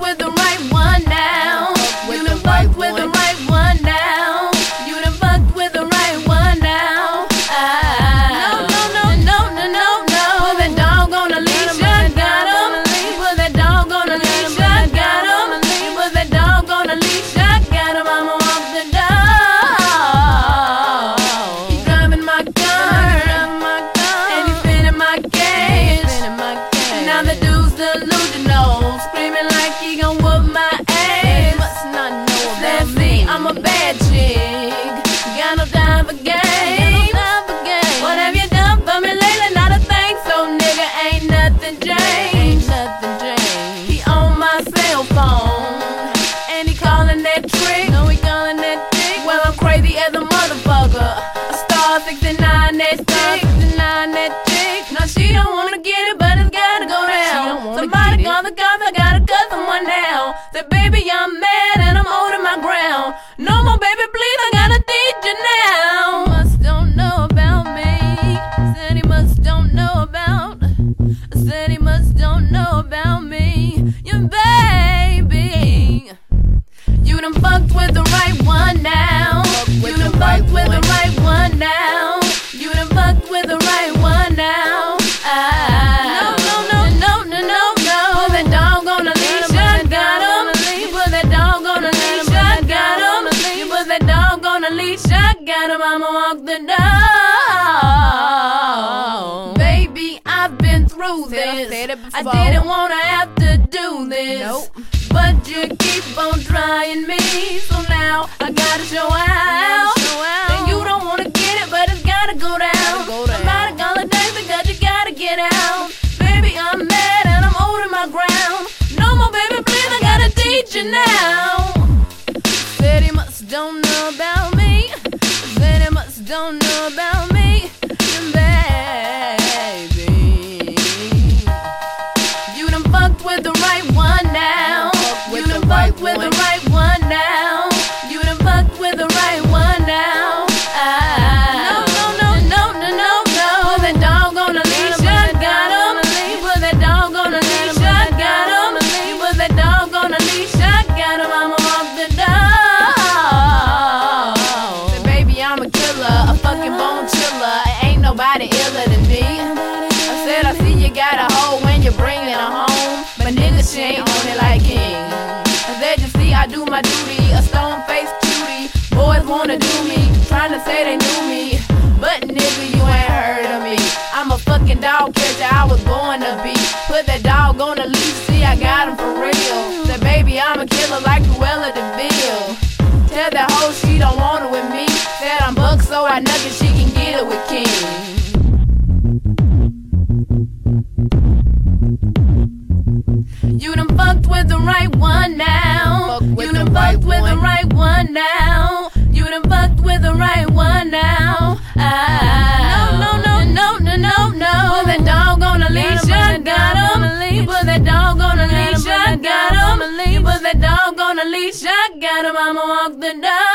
with the Nine that stick, nine that chick. Now she don't wanna get it, but it's gotta go down. Somebody gonna come, I gotta cut someone now. Say, baby, I. Him. I'ma walk the dog. Baby, I've been through I this. I didn't wanna have to do this. Nope. But you keep on trying me, so now I gotta show out. show out. And you don't wanna get it, but it's gotta go down. Gotta go down. Somebody call it day because you gotta get out. Baby, I'm mad and I'm holding my ground. No more, baby, please, I gotta teach you now. Said he must don't know about me. Don't know about my duty, a stone faced cutie. Boys wanna do me, trying to say they knew me, but nigga you ain't heard of me. I'm a fucking dog catcher, I was born to be. Put that dog on the leash, see I got him for real. Said baby I'm a killer like Cruella de Vil. Tell that hoe she don't want it with me. Said I'm buck so I nugget she can get it with King. You done fucked with the right one now. Fuck with you the done right fucked with the right one now. You done fucked with the right one now. Ah. No, no, no, no, no, no, no. Put that dog on a leash, I got him. You put that dog on a leash, I got him. You put that dog on a leash, I got him. I'ma walk the dog.